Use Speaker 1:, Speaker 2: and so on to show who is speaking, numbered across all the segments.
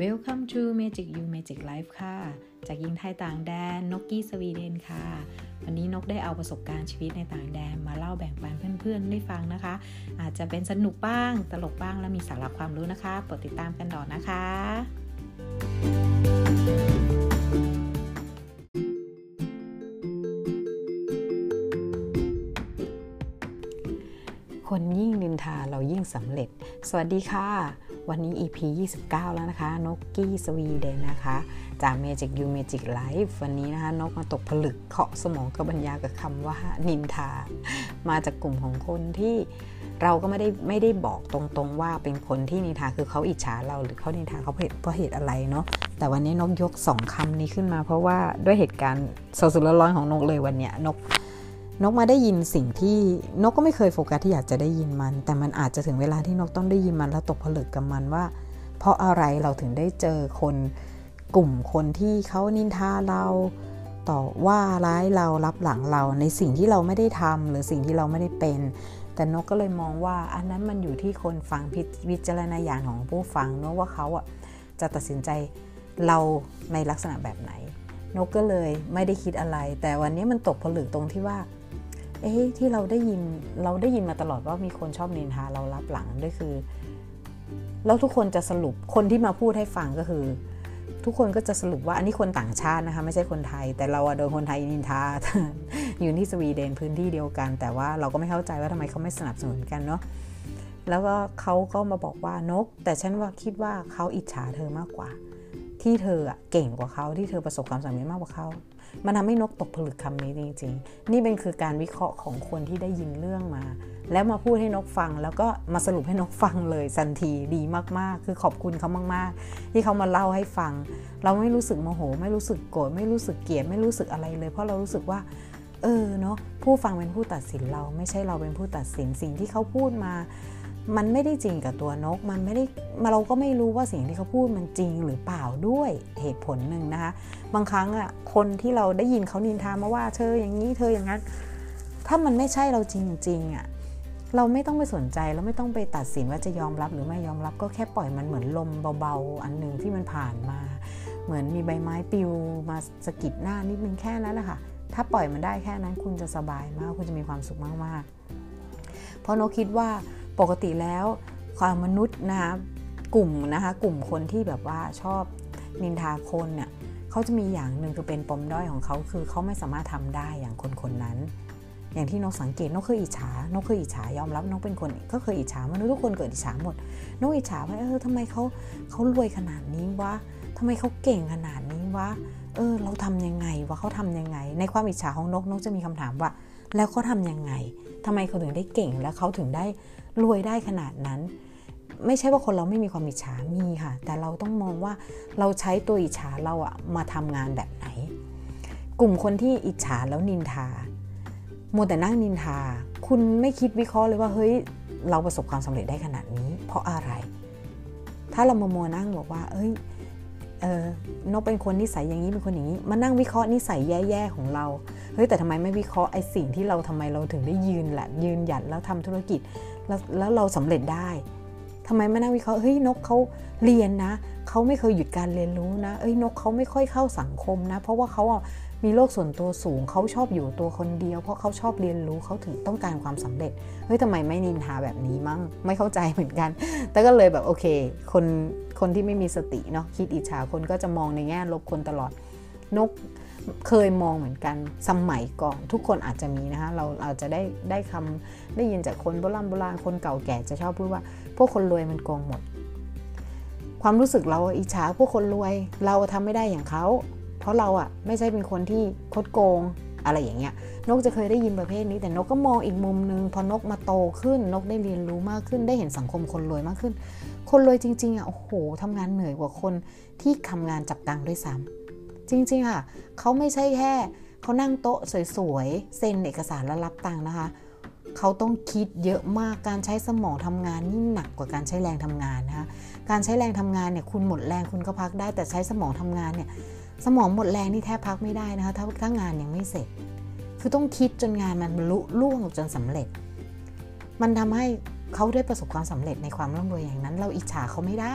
Speaker 1: Welcome to Magic You Magic Life ค่ะ จากยิงไทยต่างแดนนกกี้สวีเดนค่ะ วันนี้นกได้เอาประสบการณ์ชีวิตในต่างแดนมาเล่าแบ่งปันเพื่อนๆได้ฟังนะคะ อาจจะเป็นสนุกบ้าง ตลกบ้างและมีสาระความรู้นะคะโปรดติดตามกันต่อนะคะ คนยิ่งนินทาเรายิ่งสำเร็จ สวัสดีค่ะ วันนี้ EP 29 แล้วนะคะ นกกี้สวีเดนนะคะ จาก Magic You Magic Life วันนี้นะคะ นกมาตกผลึกเคาะสมองกับบรรยากับคำว่านินทา มาจากกลุ่มของคนที่เราก็ไม่ได้ไม่ได้บอกตรงๆว่าเป็นคนที่นินทาคือเขาอิจฉาเราหรือเขานินทาเขาเพราะเหตุอะไรเนาะแต่วันนี้นกยกสองคำนี้ขึ้นมา เพราะว่าด้วยเหตุการณ์สดๆร้อนๆของนกเลยวันเนี้ยนก นกมาได้ยินสิ่งที่นกก็ไม่เคยโฟกัสที่อยากจะได้ยินมัน แต่มันอาจจะถึงเวลาที่นกต้องได้ยินมันแล้วตกผลึกกับมันว่า เพราะอะไรเราถึงได้เจอคนกลุ่มคนที่เขานินทาเราต่อว่าร้ายเรารับหลังเราในสิ่งที่เราไม่ได้ทำหรือสิ่งที่เราไม่ได้เป็น แต่นกก็เลยมองว่า อันนั้นมันอยู่ที่คนฟังวิจารณญาณของผู้ฟังนอะว่าเขาอะจะตัดสินใจเราในลักษณะแบบไหน นกก็เลยไม่ได้คิดอะไร แต่วันนี้มันตกผลึกตรงที่ว่า เอ๊ะที่เราได้ยินเราได้ยินมาตลอดว่ามีคนชอบนินทาเรารับหลังด้วยคือแล้วทุกคนจะสรุปคนที่มาพูดให้ฟังก็คือ ทุกคนก็จะสรุปว่าอันนี้คนต่างชาตินะคะ ไม่ใช่คนไทย แต่เราโดนคนไทยนินทาอยู่ที่สวีเดนพื้นที่เดียวกัน แต่ว่าเราก็ไม่เข้าใจว่าทำไมเขาไม่สนับสนุนกันเนาะแล้วก็เขาก็มาบอกว่านก แต่ฉันว่าคิดว่าเขาอิจฉาเธอมากกว่า ที่เธอเก่งกว่าเขาที่เธอประสบความสำเร็จมากกว่าเขา มันทำให้นกตกผลึกคำนี้จริง ๆ นี่เป็นคือการวิเคราะห์ของคนที่ได้ยินเรื่องมา แล้วมาพูดให้นกฟังแล้วก็มาสรุปให้นกฟังเลยสันทีดีมากๆ คือขอบคุณเขามากๆ ที่เขามาเล่าให้ฟัง เราไม่รู้สึกโมโห ไม่รู้สึกโกรธไม่รู้สึกเกลียดไม่รู้สึกอะไรเลย เพราะเรารู้สึกว่าเออเนาะผู้ฟังเป็นผู้ตัดสินเราไม่ใช่เราเป็นผู้ตัดสินสิ่งที่เขาพูดมา มันไม่ได้จริงกับตัวนก มันไม่ได้มาเราก็ไม่รู้ว่าสิ่งที่เขาพูดมันจริงหรือเปล่าด้วยเหตุผลหนึ่งนะคะ บางครั้งอะคนที่เราได้ยินเขานินทามาว่าเธออย่างนี้เธออย่างนั้น ถ้ามันไม่ใช่เราจริงๆอะเราไม่ต้องไปสนใจแล้วไม่ต้องไปตัดสินว่าจะยอมรับหรือไม่ยอมรับก็แค่ปล่อยมันเหมือนลมเบาๆ อันหนึ่งที่มันผ่านมา เหมือนมีใบไม้ปลิวมาสะกิดหน้านิดนึงแค่นั้นแหละค่ะถ้าปล่อยมันได้แค่นั้นคุณจะสบายมากคุณจะมีความสุขมากๆ เพราะนกคิดว่า ปกติแล้วความมนุษย์นะคะกลุ่มนะคะกลุ่มคนที่แบบว่าชอบนินทาคนเนี่ยเขาจะมีอย่างหนึ่งคือเป็นปมด้อยของเขาคือเขาไม่สามารถทำได้อย่างคนคนนั้น อย่างที่นกสังเกตนกเคยอิจฉานกเคยอิจฉายอมรับนกเป็นคนก็เคยอิจฉามนุษย์ทุกคนเกิดอิจฉาหมดนกอิจฉาว่าเออทำไมเขาเขารวยขนาดนี้วะทำไมเขาเก่งขนาดนี้วะเออเราทำยังไงวะเขาทำยังไง ในความอิจฉาของนกนกจะมีคำถามว่า แล้วเขาทำยังไงทำไมเขาถึงได้เก่งแล้วเขาถึงได้ รวยได้ขนาดนั้น ไม่ใช่ว่าคนเราไม่มีความอิจฉามีค่ะ แต่เราต้องมองว่าเราใช้ตัวอิจฉาเราอะมาทำงานแบบไหน กลุ่มคนที่อิจฉาแล้วนินทาโมแต่นั่งนินทา คุณไม่คิดวิเคราะห์เลยว่าเฮ้ยเราประสบความสำเร็จได้ขนาดนี้ เพราะอะไร ถ้าเรามามัวนั่งบอกว่า เอ้ยเออนกเป็นคนนิสัยอย่างนี้เป็นคนอย่างนี้ มานั่งวิเคราะห์นิสัยแย่ๆของเรา เฮ้ยแต่ทำไมไม่วิเคราะห์ไอ้สิ่งที่เราทำไมเราถึงได้ยืนแหละยืนหยัดแล้วทำธุรกิจ แล้วแล้วเราสำเร็จได้ทำไมไม่นั่งวิเคราะห์เฮ้ยนกเขาเรียนนะเขาไม่เคยหยุดการเรียนรู้นะ เอ้ยนกเขาไม่ค่อยเข้าสังคมนะ เพราะว่าเขาอะมีโลกส่วนตัวสูงเขาชอบอยู่ตัวคนเดียว เพราะเขาชอบเรียนรู้เขาถึงต้องการความสำเร็จเฮ้ยทำไมไม่นินทาแบบนี้มั้งไม่เข้าใจเหมือนกัน แต่ก็เลยแบบโอเค คนคนที่ไม่มีสติเนาะคิดอิจฉาคนก็จะมองในแง่ลบคนตลอดนก เคยมองเหมือนกันสมัยก่อน ทุกคนอาจจะมีนะคะเราอาจจะได้ได้คำได้ยินจากคนโบราณโบราณคนเก่าแก่จะชอบพูดว่า พวกคนรวยมันโกงหมด ความรู้สึกเราอิจฉาพวกคนรวยเราทำไม่ได้อย่างเขาเพราะเราอะไม่ใช่เป็นคนที่คดโกงอะไรอย่างเงี้ยนกจะเคยได้ยินประเภทนี้ แต่นกก็มองอีกมุมนึงพอนกมาโตขึ้น นกได้เรียนรู้มากขึ้น ได้เห็นสังคมคนรวยมากขึ้น คนรวยจริงๆอะโอ้โหทำงานเหนื่อยกว่าคนที่ทำงานจับตังค์ด้วยซ้ำ จริงๆค่ะเขาไม่ใช่แค่เขานั่งโต๊ะสวยๆเซ็นเอกสารแล้วรับตังค์นะคะเขาต้องคิดเยอะมากการใช้สมองทำงานนี่หนักกว่าการใช้แรงทำงานนะคะการใช้แรงทำงานเนี่ยคุณหมดแรงคุณก็พักได้แต่ใช้สมองทำงานเนี่ยสมองหมดแรงนี่แทบพักไม่ได้นะคะถ้าถ้างานยังไม่เสร็จ คือต้องคิดจนงานมันลุล่วงจนสำเร็จ มันทำให้เขาได้ประสบความสำเร็จในความร่ำรวยอย่างนั้น เราอิจฉาเขาไม่ได้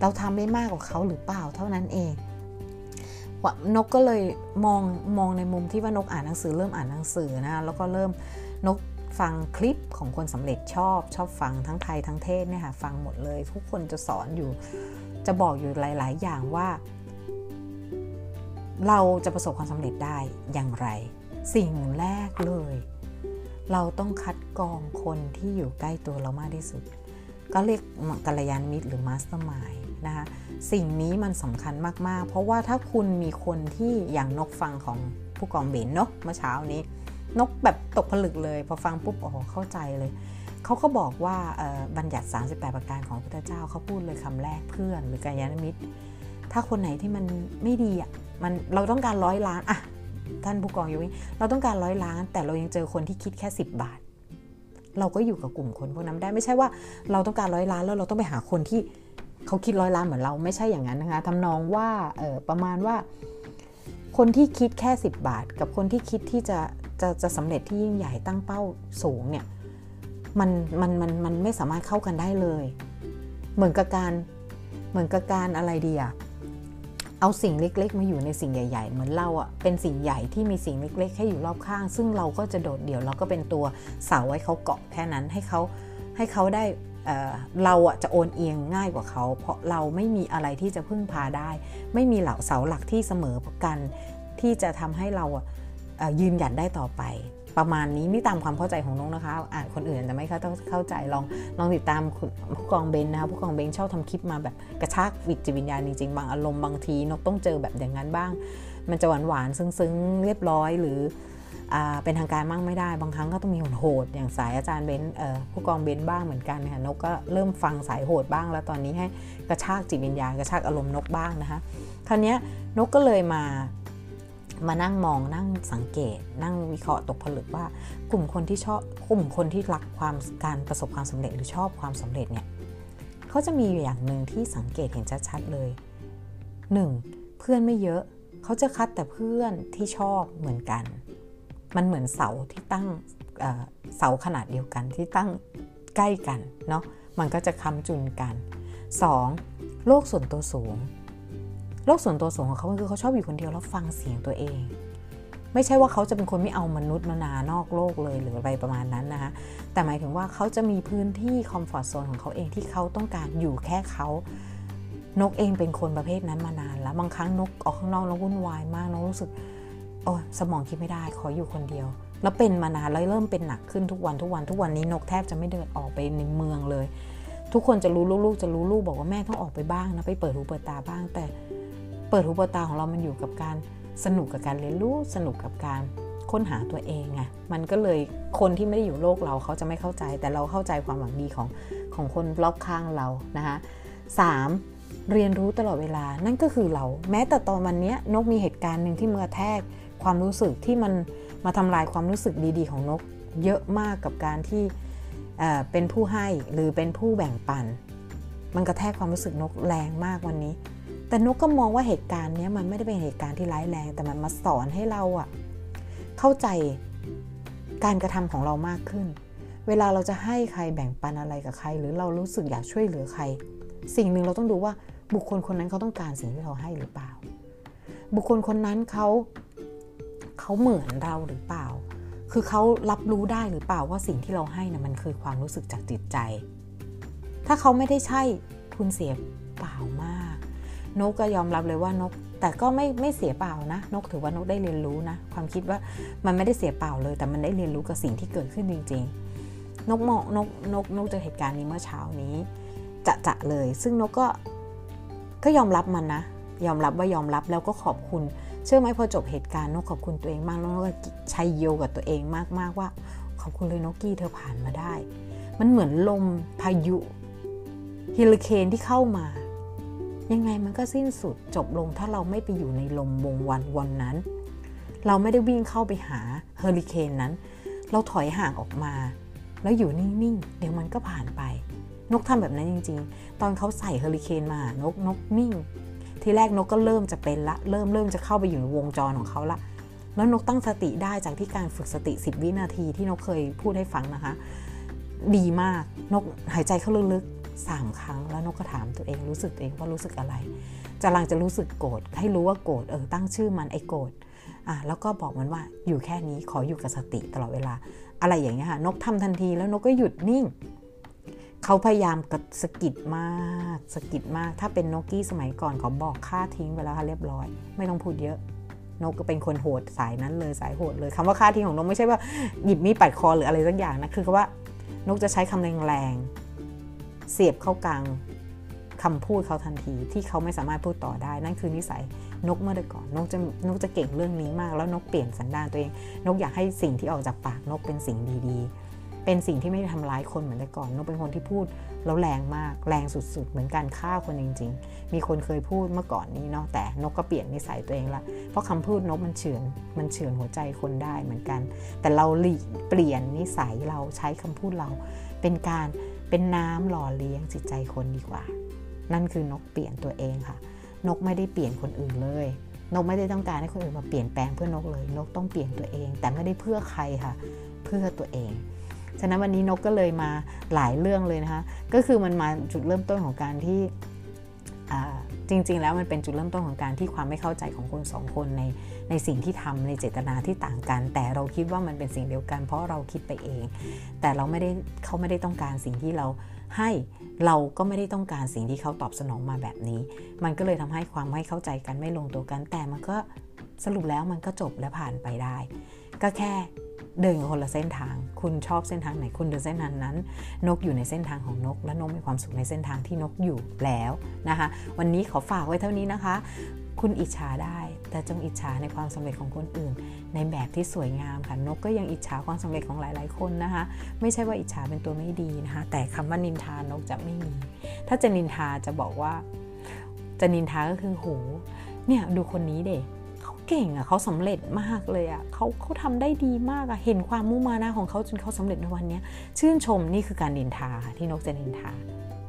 Speaker 1: เราทำได้มากกว่าเขาหรือเปล่าเท่านั้นเอง นกก็เลยมองมองในมุมที่ว่านกอ่านหนังสือเริ่มอ่านหนังสือนะแล้วก็เริ่มนกฟังคลิปของคนสำเร็จชอบชอบฟังทั้งไทยทั้งเทศเนี่ยค่ะฟังหมดเลย ทุกคนจะสอนอยู่จะบอกอยู่หลาย ๆ อย่างว่า เราจะประสบความสำเร็จได้อย่างไร สิ่งแรกเลย เราต้องคัดกรองคนที่อยู่ใกล้ตัวเรามากที่สุด ก็เรียกกัลยาณมิตรหรือ mastermind นะคะสิ่งนี้มันสำคัญมากๆ เพราะว่าถ้าคุณมีคนที่อย่างนกฟังของผู้กองเบนเนาะเมื่อเช้านี้ นกแบบตกผลึกเลย พอฟังปุ๊บอ๋อเข้าใจเลยเขาก็บอกว่าบัญญัติ 38 ประการของพระพุทธเจ้าเขาพูดเลยคำแรกเพื่อน หรือกัลยาณมิตร ถ้าคนไหนที่มันไม่ดีอะมันเราต้องการร้อยล้านอะท่านผู้กองอยู่นี่เราต้องการร้อยล้าน แต่เรายังเจอคนที่คิดแค่ 10 บาท เราก็อยู่กับกลุ่มคนพวกนั้นได้ไม่ใช่ว่าเราต้องการร้อยล้านแล้วเราต้องไปหาคนที่ เขาคิดร้อยล้านเหมือนเราไม่ใช่อย่างนั้นนะคะทำนองว่าออประมาณว่า คนที่คิดแค่ 10 บาท กับคนที่คิดที่จะจะจะสำเร็จที่ยิ่งใหญ่ตั้งเป้าสูงเนี่ยมันมันมันมันไม่สามารถเข้ากันได้เลย เหมือนกับการเหมือนกับการอะไรดีอะเอาสิ่งเล็ก ๆ มาอยู่ในสิ่งใหญ่ ๆ เหมือนเราอะเป็นสิ่งใหญ่ที่มีสิ่งเล็กๆให้อยู่รอบข้าง ซึ่งเราก็จะโดดเดี่ยวเราก็เป็นตัวเสาไว้เขาเกาะแค่นั้นให้เขาให้เขาได้ เราอะจะโอนเอียงง่ายกว่าเขา เพราะเราไม่มีอะไรที่จะพึ่งพาได้ ไม่มีเหล่าเสาหลักที่เสมอกันที่จะทำให้เรายืนหยัดได้ต่อไป ประมาณนี้นี่ตามความเข้าใจของน้องนะคะอ่านคนอื่นจะไม่เข้าใจลองลองติดตามผู้กองเบนนะคะผู้กองเบนชอบทำคลิปมาแบบกระชากวิจิวิญญาณจริงๆบางอารมณ์บางทีนกต้องเจอแบบอย่างนั้นบ้าง มันจะหวานหวานซึ้งๆเรียบร้อยหรือ เป็นทางการมั่งไม่ได้ บางครั้งก็ต้องมีโหดอย่างสายอาจารย์เบนผู้กองเบนบ้างเหมือนกันค่ะนกก็เริ่มฟังสายโหดบ้าง แล้วตอนนี้ให้กระชากจิตวิญญาณกระชากอารมณ์นกบ้างนะคะคราวนี้นกก็เลยมามานั่งมองนั่งสังเกต นั่งวิเคราะห์ตกผลึกว่ากลุ่มคนที่ชอบกลุ่มคนที่รักความการประสบความสำเร็จหรือชอบความสำเร็จเนี่ยเขาจะมีอย่างหนึ่งที่สังเกตเห็นชัดๆเลย 1. เพื่อนไม่เยอะ เขาจะคัดแต่เพื่อนที่ชอบเหมือนกัน มันเหมือนเสาที่ตั้งเสาขนาดเดียวกันที่ตั้งใกล้กันเนาะมันก็จะค้ำจุนกัน 2. โลกส่วนตัวสูง โลกส่วนตัวสูงของเขาคือเขาชอบอยู่คนเดียวแล้วฟังเสียงตัวเอง ไม่ใช่ว่าเขาจะเป็นคนไม่เอามนุษย์มานานอกโลกเลยหรืออะไรประมาณนั้นนะคะแต่หมายถึงว่าเขาจะมีพื้นที่คอมฟอร์ทโซนของเขาเองที่เขาต้องการอยู่แค่เขานกเองเป็นคนประเภทนั้นมานานแล้วบางครั้งนกออกข้างนอกแล้ววุ่นวายมากนกรู้สึก อ้สมองคิดไม่ได้ขออยู่คนเดียว แล้วเป็นมานานแล้วเริ่มเป็นหนักขึ้นทุกวันทุกวันทุกวันนี้นกแทบจะไม่เดินออกไปในเมืองเลย ทุกคนจะรู้ลูกๆจะรู้ลูกบอกว่าแม่ต้องออกไปบ้างนะไปเปิดหูเปิดตาบ้าง แต่เปิดหูเปิดตาของเรามันอยู่กับการสนุกกับการเรียนรู้สนุกกับการค้นหาตัวเองไงมันก็เลยคนที่ไม่ได้อยู่โลกเราเขาจะไม่เข้าใจ แต่เราเข้าใจความหวังดีของของคนรอบข้างเรานะคะสามเรียนรู้ตลอดเวลานั่นก็คือเรา แม้แต่ตอนวันนี้นกมีเหตุการณ์หนึ่งที่มือแทก ความรู้สึกที่มันมาทำลายความรู้สึกดีๆ ของนกเยอะมากกับการที่เป็นผู้ให้หรือเป็นผู้แบ่งปัน มันกระแทกความรู้สึกนกแรงมากวันนี้ แต่นกก็มองว่าเหตุการณ์นี้มันไม่ได้เป็นเหตุการณ์ที่ร้ายแรง แต่มันมาสอนให้เราอะเข้าใจการกระทำของเรามากขึ้น เวลาเราจะให้ใครแบ่งปันอะไรกับใคร หรือเรารู้สึกอยากช่วยเหลือใคร สิ่งหนึ่งเราต้องดูว่าบุคคลคนนั้นเขาต้องการสิ่งที่เราให้หรือเปล่า บุคคลคนนั้นเขา เขาเหมือนเราหรือเปล่า คือเขารับรู้ได้หรือเปล่าว่าสิ่งที่เราให้นะมันคือความรู้สึกจากจิตใจ ถ้าเขาไม่ได้ใช่คุณเสียเปล่ามาก นกก็ยอมรับเลยว่านก แต่ก็ไม่ไม่เสียเปล่านะ นกถือว่านกได้เรียนรู้นะ ความคิดว่ามันไม่ได้เสียเปล่าเลย แต่มันได้เรียนรู้กับสิ่งที่เกิดขึ้นจริง ๆ นกมองนกนกนกเจอเหตุการณ์นี้เมื่อเช้านี้จะจะเลย ซึ่งนกก็ก็ยอมรับมันนะ ยอมรับว่ายอมรับแล้วก็ขอบคุณ เชื่อไหมพอจบเหตุการณ์นกขอบคุณตัวเองมากนกก็ชัยโยกับตัวเองมากๆว่า ขอบคุณเลยนกกี้เธอผ่านมาได้ มันเหมือนลมพายุฮิลิเคนที่เข้ามา ยังไงมันก็สิ้นสุดจบลงถ้าเราไม่ไปอยู่ในลมวงวันวันนั้น เราไม่ได้วิ่งเข้าไปหาเฮอริเคนนั้น เราถอยห่างออกมา แล้วอยู่นิ่งๆ เดี๋ยวมันก็ผ่านไป นกทำแบบนั้นจริง ๆ ตอนเขาใส่เฮอริเคนมานกนกนิ่ง ทีแรกนกก็เริ่มจะเป็นละ เริ่มเริ่มจะเข้าไปอยู่ในวงจรของเขาละ แล้วนกตั้งสติได้จากที่การฝึกสติ 10 วินาทีที่นกเคยพูดให้ฟังนะคะ ดีมาก นกหายใจเข้าลึกๆสามครั้ง แล้วนกก็ถามตัวเองรู้สึกเองว่ารู้สึกอะไรจะลังจะรู้สึกโกรธให้รู้ว่าโกรธเออตั้งชื่อมันไอ้โกรธอะแล้วก็บอกมันว่าอยู่แค่นี้ขออยู่กับสติตลอดเวลา อะไรอย่างเงี้ยค่ะนกทำทันทีแล้วนกก็หยุดนิ่ง เขาพยายามกระสกิดมากสกิดมาก ถ้าเป็นนกกี้สมัยก่อนเขาบอกค่าทิ้งไปแล้วค่ะเรียบร้อย ไม่ต้องพูดเยอะ นกก็เป็นคนโหดสายนั้นเลยสายโหดเลยคำว่าค่าทิ้งของนกไม่ใช่ว่าหยิบมีดปัดคอหรืออะไรสักอย่างนะคือว่านกจะใช้คำแรงๆเสียบเข้ากลางคำพูดเขาทันทีที่เขาไม่สามารถพูดต่อได้ นั่นคือนิสัยนกเมื่อแต่ก่อนนกจะนกจะเก่งเรื่องนี้มาก แล้วนกเปลี่ยนสันดานตัวเอง นกอยากให้สิ่งที่ออกจากปากนกเป็นสิ่งดีๆ เป็นสิ่งที่ไม่ได้ทำร้ายคนเหมือนแต่ก่อนนกเป็นคนที่พูดแล้วแรงมากแรงสุดๆ เหมือนการฆ่าคนจริง ๆ มีคนเคยพูดเมื่อก่อนนี้เนาะแต่นกก็เปลี่ยนนิสัยตัวเองละเพราะคำพูดนกมันเฉือนมันเฉือนหัวใจคนได้เหมือนกัน แต่เราหลีเปลี่ยนนิสัยเราใช้คำพูดเรา เป็นการเป็นน้ำหล่อเลี้ยงจิตใจคนดีกว่า นั่นคือนกเปลี่ยนตัวเองค่ะ นกไม่ได้เปลี่ยนคนอื่นเลยนกไม่ได้ต้องการให้คนอื่นมาเปลี่ยนแปลงเพื่อนกเลย นกต้องเปลี่ยนตัวเอง แต่ไม่ได้เพื่อใครค่ะ เพื่อตัวเอง ฉะนั้นวันนี้นกก็เลยมาหลายเรื่องเลยนะคะ ก็คือมันมาจุดเริ่มต้นของการที่จริง ๆ แล้วมันเป็นจุดเริ่มต้นของการที่ความไม่เข้าใจของคนสองคนในในสิ่งที่ทำในเจตนาที่ต่างกัน แต่เราคิดว่ามันเป็นสิ่งเดียวกัน เพราะเราคิดไปเอง แต่เราไม่ได้เขาไม่ได้ต้องการสิ่งที่เราให้เราก็ไม่ได้ต้องการสิ่งที่เขาตอบสนองมาแบบนี้ มันก็เลยทำให้ความไม่เข้าใจกันไม่ลงตัวกัน แต่มันก็สรุปแล้วมันก็จบและผ่านไปได้ ก็แค่ เดินคนละเส้นทาง คุณชอบเส้นทางไหนคุณเดินเส้นทางนั้น นกอยู่ในเส้นทางของนก และนกมีความสุขในเส้นทางที่นกอยู่แล้วนะคะ วันนี้ขอฝากไว้เท่านี้นะคะ คุณอิจฉาได้ แต่จงอิจฉาในความสำเร็จของคนอื่น ในแบบที่สวยงามค่ะนกก็ยังอิจฉาความสำเร็จของหลาย ๆ คนนะคะ ไม่ใช่ว่าอิจฉาเป็นตัวไม่ดีนะคะ แต่คำว่านินทานกจะไม่มี ถ้าจะนินทาจะบอกว่า จะนินทาก็คือโหเนี่ยดูคนนี้เด็ก เก่งอะเขาสำเร็จมากเลยอะเขาเขาทำได้ดีมากอะเห็นความมุ่งมานะของเขาจนเขาสำเร็จในวันนี้ชื่นชมนี่คือการนินทาที่นกจะนินทา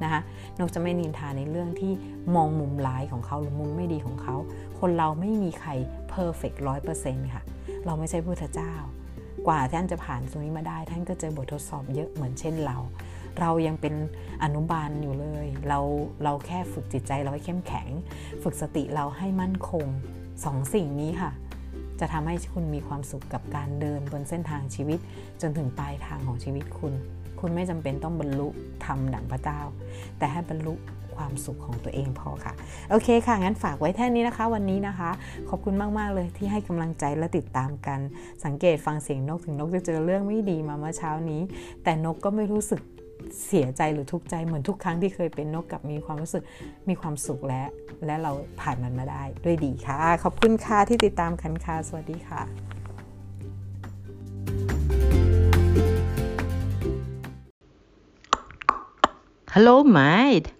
Speaker 1: นะคะนกจะไม่นินทาในเรื่องที่มองมุมร้ายของเขาหรือมุมไม่ดีของเขา คนเราไม่มีใครเพอร์เฟกต์ร้อยเปอร์เซ็นต์ค่ะ เราไม่ใช่พุทธเจ้า กว่าท่านจะผ่านตรงนี้มาได้ ท่านก็เจอบททดสอบเยอะเหมือนเช่นเรา เรายังเป็นอนุบาลอยู่เลย เราเราแค่ฝึกจิตใจเราให้เข้มแข็ง ฝึกสติเราให้มั่นคง สองสิ่งนี้ค่ะ จะทำให้คุณมีความสุขกับการเดินบนเส้นทางชีวิต จนถึงปลายทางของชีวิตคุณ คุณไม่จำเป็นต้องบรรลุทำดั่งพระเจ้า แต่ให้บรรลุความสุขของตัวเองพอค่ะ โอเคค่ะ งั้นฝากไว้แค่นี้นะคะ วันนี้นะคะ ขอบคุณมาก ๆ เลยที่ให้กำลังใจและติดตามกัน สังเกตฟังเสียงนกถึงนกจะเจอเรื่องไม่ดีมาเมื่อเช้านี้ แต่นกก็ไม่รู้สึก เสียใจหรือทุกข์ใจเหมือนทุกครั้งที่เคยเป็นนกกับมีความรู้สึกมีความสุขและและเราผ่านมันมาได้ด้วยดีค่ะ ขอบคุณค่ะที่ติดตามคันค่ะสวัสดีค่ะ
Speaker 2: Hello, mate.